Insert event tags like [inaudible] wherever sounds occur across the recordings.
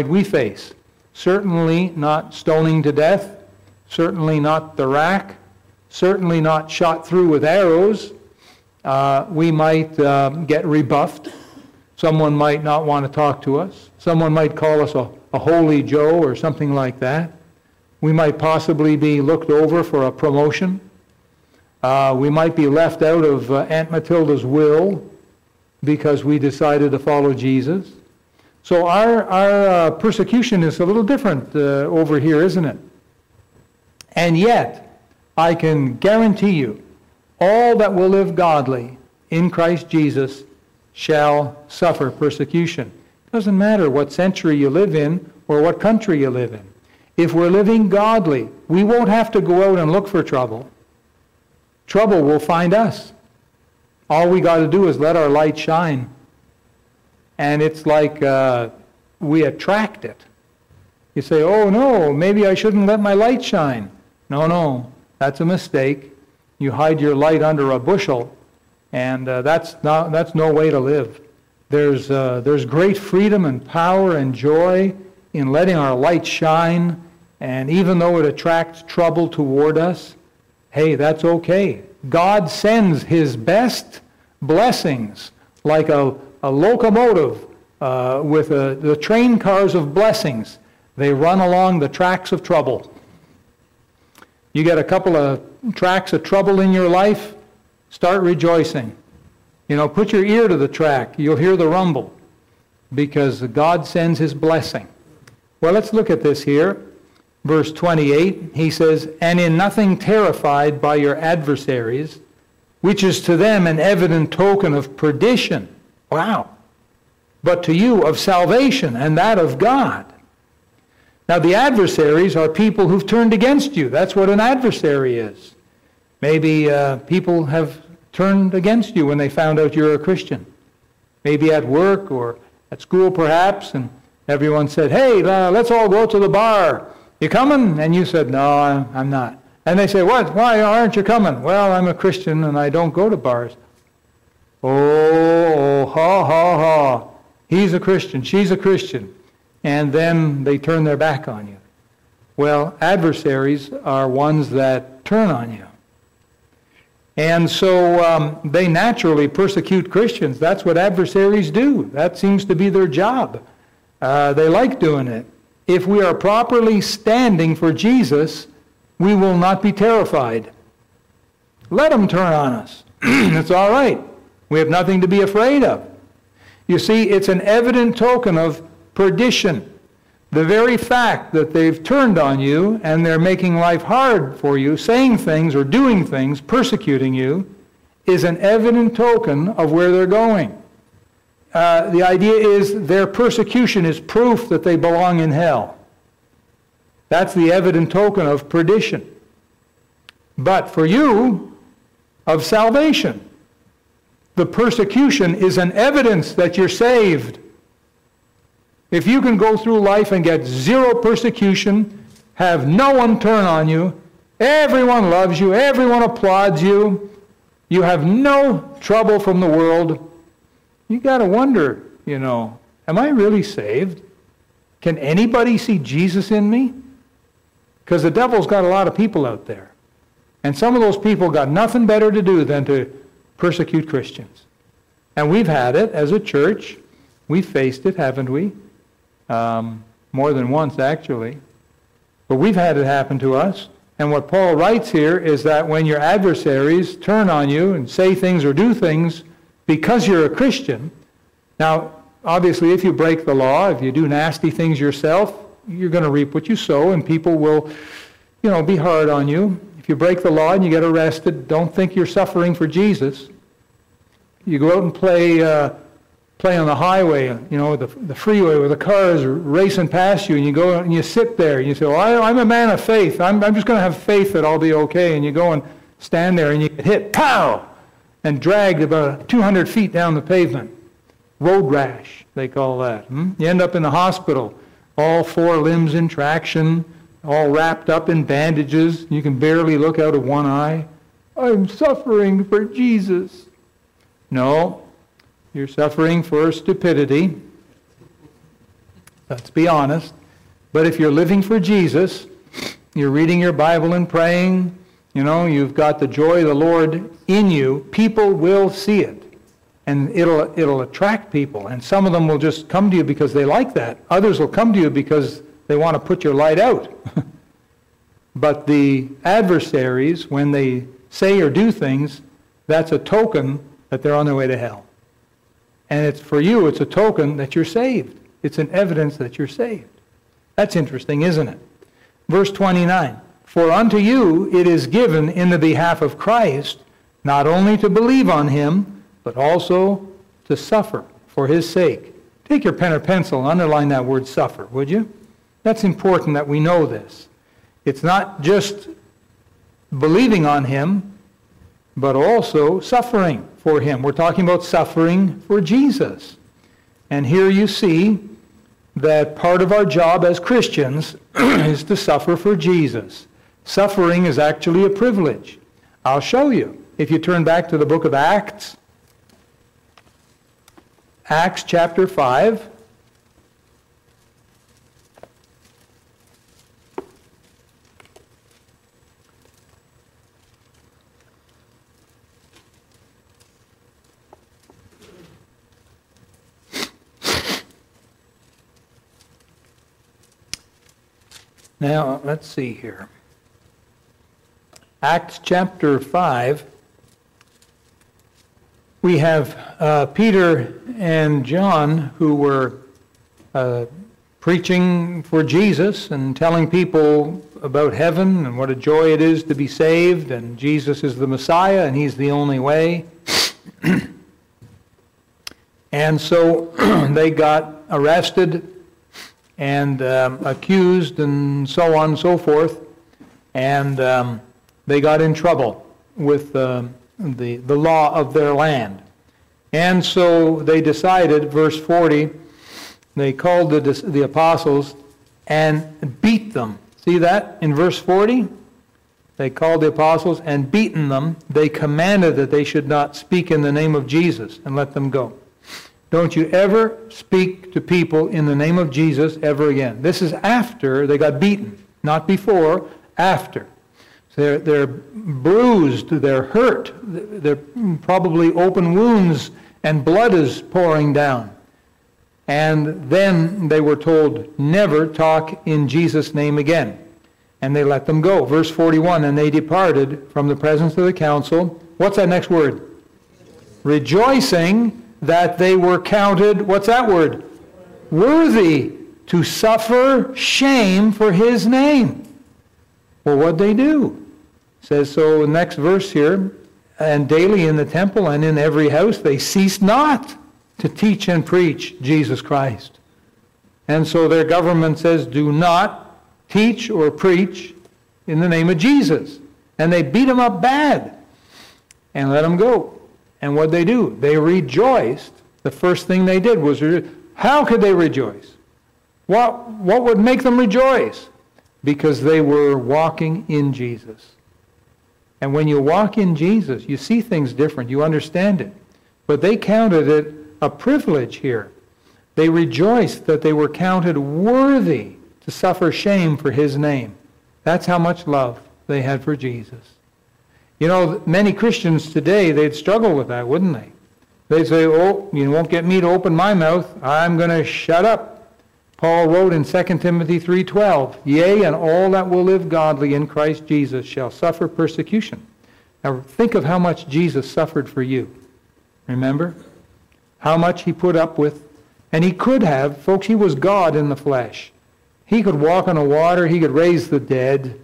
we face? Certainly not stoning to death, certainly not the rack, certainly not shot through with arrows. Uh, we might uh, get rebuffed. Someone might not want to talk to us. Someone might call us a, a holy Joe or something like that. We might possibly be looked over for a promotion. Uh, we might be left out of uh, Aunt Matilda's will because we decided to follow Jesus. So our, our uh, persecution is a little different uh, over here, isn't it? And yet, I can guarantee you, all that will live godly in Christ Jesus shall suffer persecution. It doesn't matter what century you live in or what country you live in. If we're living godly, we won't have to go out and look for trouble. Trouble will find us. All we got to do is let our light shine. And it's like uh, we attract it. You say, oh no, maybe I shouldn't let my light shine. No, no, that's a mistake. You hide your light under a bushel, and uh, that's, not, that's no way to live. There's, uh, there's great freedom and power and joy in letting our light shine, and even though it attracts trouble toward us, hey, that's okay. God sends His best blessings like a, a locomotive uh, with a, the train cars of blessings. They run along the tracks of trouble. You get a couple of tracks of trouble in your life, start rejoicing. You know, put your ear to the track. You'll hear the rumble because God sends his blessing. Well, let's look at this here. Verse 28, he says, And in nothing terrified by your adversaries, which is to them an evident token of perdition. Wow. But to you of salvation and that of God. Now, the adversaries are people who've turned against you. That's what an adversary is. Maybe uh, people have turned against you when they found out you're a Christian. Maybe at work or at school, perhaps, and everyone said, Hey, uh, let's all go to the bar. You coming? And you said, No, I'm not. And they say, What? Why aren't you coming? Well, I'm a Christian and I don't go to bars. Oh. He's a Christian. She's a Christian and then they turn their back on you. Well, adversaries are ones that turn on you. And so um, they naturally persecute Christians. That's what adversaries do. That seems to be their job. Uh, they like doing it. If we are properly standing for Jesus, we will not be terrified. Let them turn on us. [clears throat] it's all right. We have nothing to be afraid of. You see, it's an evident token of perdition. The very fact that they've turned on you and they're making life hard for you, saying things or doing things, persecuting you, is an evident token of where they're going. Uh, the idea is their persecution is proof that they belong in hell. That's the evident token of perdition. But for you, of salvation. The persecution is an evidence that you're saved. If you can go through life and get zero persecution, have no one turn on you, everyone loves you, everyone applauds you, you have no trouble from the world, you got to wonder, you know, am I really saved? Can anybody see Jesus in me? Because the devil's got a lot of people out there. And some of those people got nothing better to do than to persecute Christians. And we've had it as a church. We've faced it, haven't we? um, more than once actually. But we've had it happen to us. And what Paul writes here is that when your adversaries turn on you and say things or do things because you're a Christian, now, obviously, if you break the law, if you do nasty things yourself, you're going to reap what you sow, and people will, you know, be hard on you. If you break the law and you get arrested, don't think you're suffering for Jesus. You go out and play uh, play on the highway, you know, the, the freeway where the cars are racing past you, and you go and you sit there, and you say, well, I, am a man of faith. I'm, I'm just going to have faith that I'll be okay. And you go and stand there, and you get hit, pow, and dragged about 200 feet down the pavement. Road rash, they call that. Hmm? You end up in the hospital, all four limbs in traction, all wrapped up in bandages. You can barely look out of one eye. I'm suffering for Jesus. No, you're suffering for stupidity. Let's be honest. But if you're living for Jesus, you're reading your Bible and praying, you know, you've got the joy of the Lord in you, people will see it. And it'll, it'll attract people. And some of them will just come to you because they like that. Others will come to you because they want to put your light out. [laughs] but the adversaries, when they say or do things, that's a token that they're on their way to hell. And it's for you, it's a token that you're saved. It's an evidence that you're saved. That's interesting, isn't it? Verse 29 For unto you it is given in the behalf of Christ not only to believe on him, but also to suffer for his sake. Take your pen or pencil and underline that word suffer, would you? That's important that we know this. It's not just believing on him, but also suffering for him. We're talking about suffering for Jesus. And here you see that part of our job as Christians [clears throat] is to suffer for Jesus. Suffering is actually a privilege. I'll show you. If you turn back to the book of Acts, Acts chapter 5. Now, let's see here. Acts chapter 5. We have uh, Peter and John who were uh, preaching for Jesus and telling people about heaven and what a joy it is to be saved, and Jesus is the Messiah and He's the only way. [clears throat] and so [clears throat] they got arrested and um, accused and so on and so forth. And um, they got in trouble with uh, the, the law of their land. And so they decided, verse 40, they called the, the apostles and beat them. See that in verse 40? They called the apostles and beaten them. They commanded that they should not speak in the name of Jesus and let them go. Don't you ever speak to people in the name of Jesus ever again. This is after they got beaten, not before, after. They're, they're bruised, they're hurt, they're probably open wounds, and blood is pouring down. And then they were told, never talk in Jesus' name again. And they let them go. Verse 41 And they departed from the presence of the council. What's that next word? Rejoicing that they were counted, what's that word? Worthy to suffer shame for his name. Well, what'd they do? It says so next verse here, and daily in the temple and in every house they ceased not to teach and preach Jesus Christ. And so their government says, do not teach or preach in the name of Jesus. And they beat them up bad and let them go. And what they do? They rejoiced. The first thing they did was, how could they rejoice? What, what would make them rejoice? Because they were walking in Jesus. And when you walk in Jesus, you see things different. You understand it. But they counted it a privilege here. They rejoiced that they were counted worthy to suffer shame for his name. That's how much love they had for Jesus. You know, many Christians today, they'd struggle with that, wouldn't they? They'd say, oh, you won't get me to open my mouth. I'm going to shut up. Paul wrote in 2 Timothy 3.12, Yea, and all that will live godly in Christ Jesus shall suffer persecution. Now think of how much Jesus suffered for you. Remember? How much he put up with. And he could have. Folks, he was God in the flesh. He could walk on the water. He could raise the dead.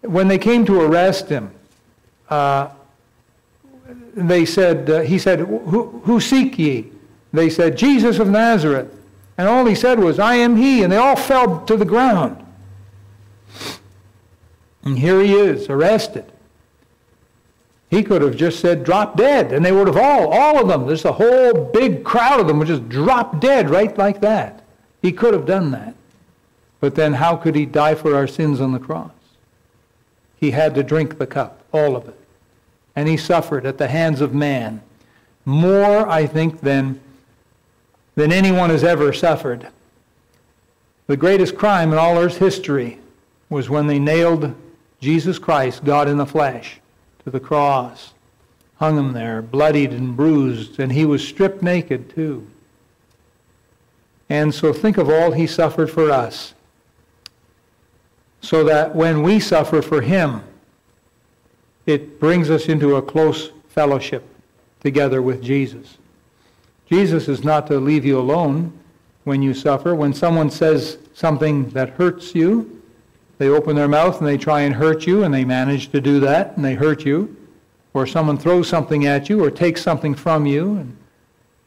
When they came to arrest him, uh, they said, uh, he said, who, who seek ye? They said, Jesus of Nazareth. And all he said was, I am he. And they all fell to the ground. And here he is, arrested. He could have just said, drop dead. And they would have all, all of them, there's a whole big crowd of them would just drop dead right like that. He could have done that. But then how could he die for our sins on the cross? He had to drink the cup, all of it. And he suffered at the hands of man. More, I think, than, than anyone has ever suffered. The greatest crime in all Earth's history was when they nailed Jesus Christ, God in the flesh, to the cross. Hung him there, bloodied and bruised, and he was stripped naked too. And so think of all he suffered for us. So that when we suffer for him, it brings us into a close fellowship together with Jesus. Jesus is not to leave you alone when you suffer. When someone says something that hurts you, they open their mouth and they try and hurt you, and they manage to do that, and they hurt you. Or someone throws something at you or takes something from you and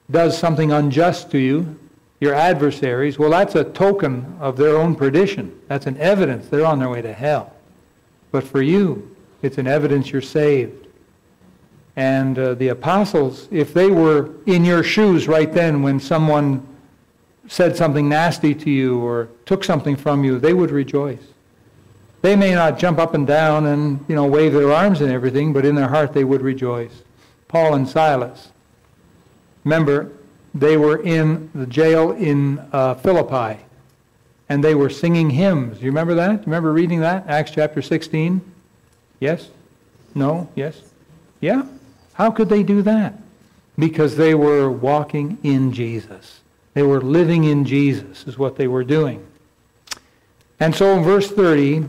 does something unjust to you, your adversaries, well, that's a token of their own perdition. That's an evidence they're on their way to hell. But for you, it's an evidence you're saved. And uh, the apostles, if they were in your shoes right then when someone said something nasty to you or took something from you, they would rejoice. They may not jump up and down and you know wave their arms and everything, but in their heart they would rejoice. Paul and Silas. Remember, they were in the jail in uh, Philippi, and they were singing hymns. You remember that? You remember reading that? Acts chapter 16? Yes? No? Yes? Yeah? How could they do that? Because they were walking in Jesus. They were living in Jesus, is what they were doing. And so in verse 30,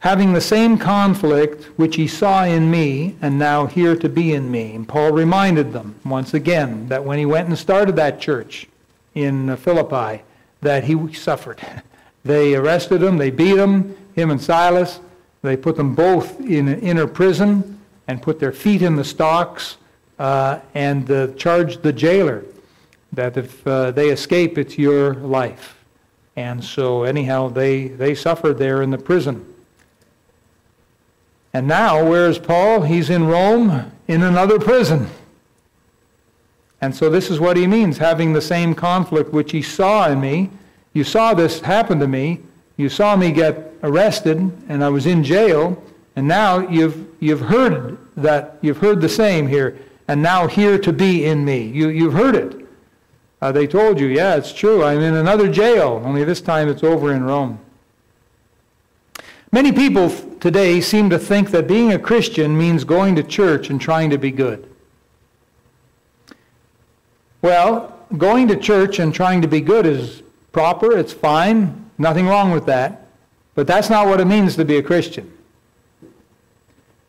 having the same conflict which he saw in me and now here to be in me. And Paul reminded them once again that when he went and started that church in Philippi, that he suffered. [laughs] They arrested him, they beat him, him and Silas. They put them both in an inner prison and put their feet in the stocks uh, and uh, charged the jailer that if uh, they escape, it's your life. And so, anyhow, they, they suffered there in the prison. And now, where is Paul? He's in Rome in another prison. And so, this is what he means having the same conflict which he saw in me. You saw this happen to me. You saw me get arrested, and I was in jail. And now you've, you've heard that, you've heard the same here. And now here to be in me. You, you've heard it. Uh, they told you, yeah, it's true. I'm in another jail, only this time it's over in Rome. Many people today seem to think that being a Christian means going to church and trying to be good. Well, going to church and trying to be good is proper, it's fine, nothing wrong with that. But that's not what it means to be a Christian.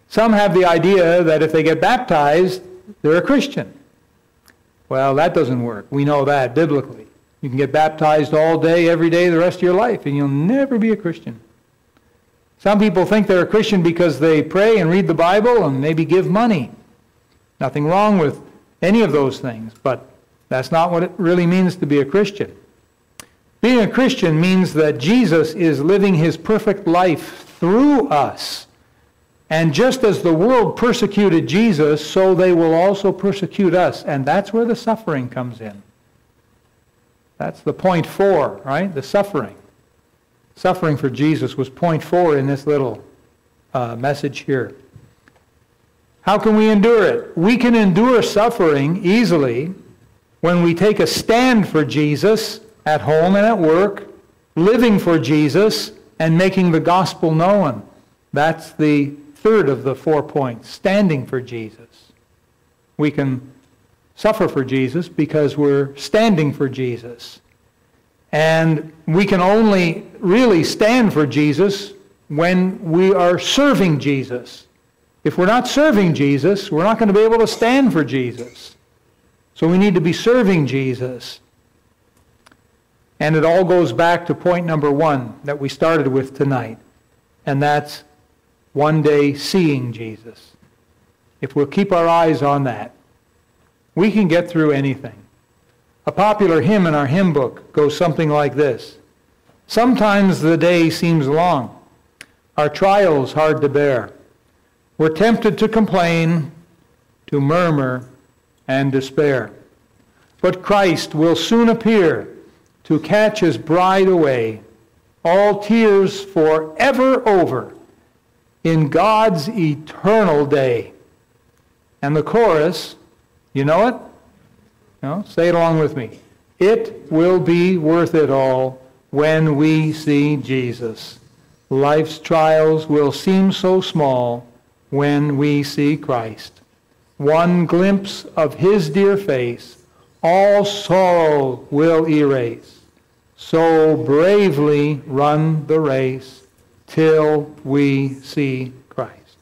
Some have the idea that if they get baptized, they're a Christian. Well, that doesn't work. We know that biblically. You can get baptized all day, every day, the rest of your life, and you'll never be a Christian. Some people think they're a Christian because they pray and read the Bible and maybe give money. Nothing wrong with any of those things, but that's not what it really means to be a Christian. Being a Christian means that Jesus is living his perfect life through us. And just as the world persecuted Jesus, so they will also persecute us. And that's where the suffering comes in. That's the point four, right? The suffering. Suffering for Jesus was point four in this little uh, message here. How can we endure it? We can endure suffering easily when we take a stand for Jesus at home and at work, living for Jesus, and making the gospel known. That's the third of the four points standing for Jesus. We can suffer for Jesus because we're standing for Jesus. And we can only really stand for Jesus when we are serving Jesus. If we're not serving Jesus, we're not going to be able to stand for Jesus. So we need to be serving Jesus. And it all goes back to point number one that we started with tonight, and that's one day seeing Jesus. If we'll keep our eyes on that, we can get through anything. A popular hymn in our hymn book goes something like this Sometimes the day seems long, our trials hard to bear. We're tempted to complain, to murmur, and despair. But Christ will soon appear to catch his bride away, all tears forever over, in God's eternal day. And the chorus, you know it? No? Say it along with me. It will be worth it all when we see Jesus. Life's trials will seem so small when we see Christ. One glimpse of his dear face, all sorrow will erase. So bravely run the race till we see Christ.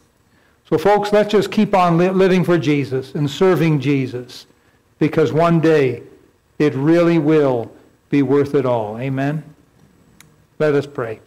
So, folks, let's just keep on li- living for Jesus and serving Jesus because one day it really will be worth it all. Amen? Let us pray.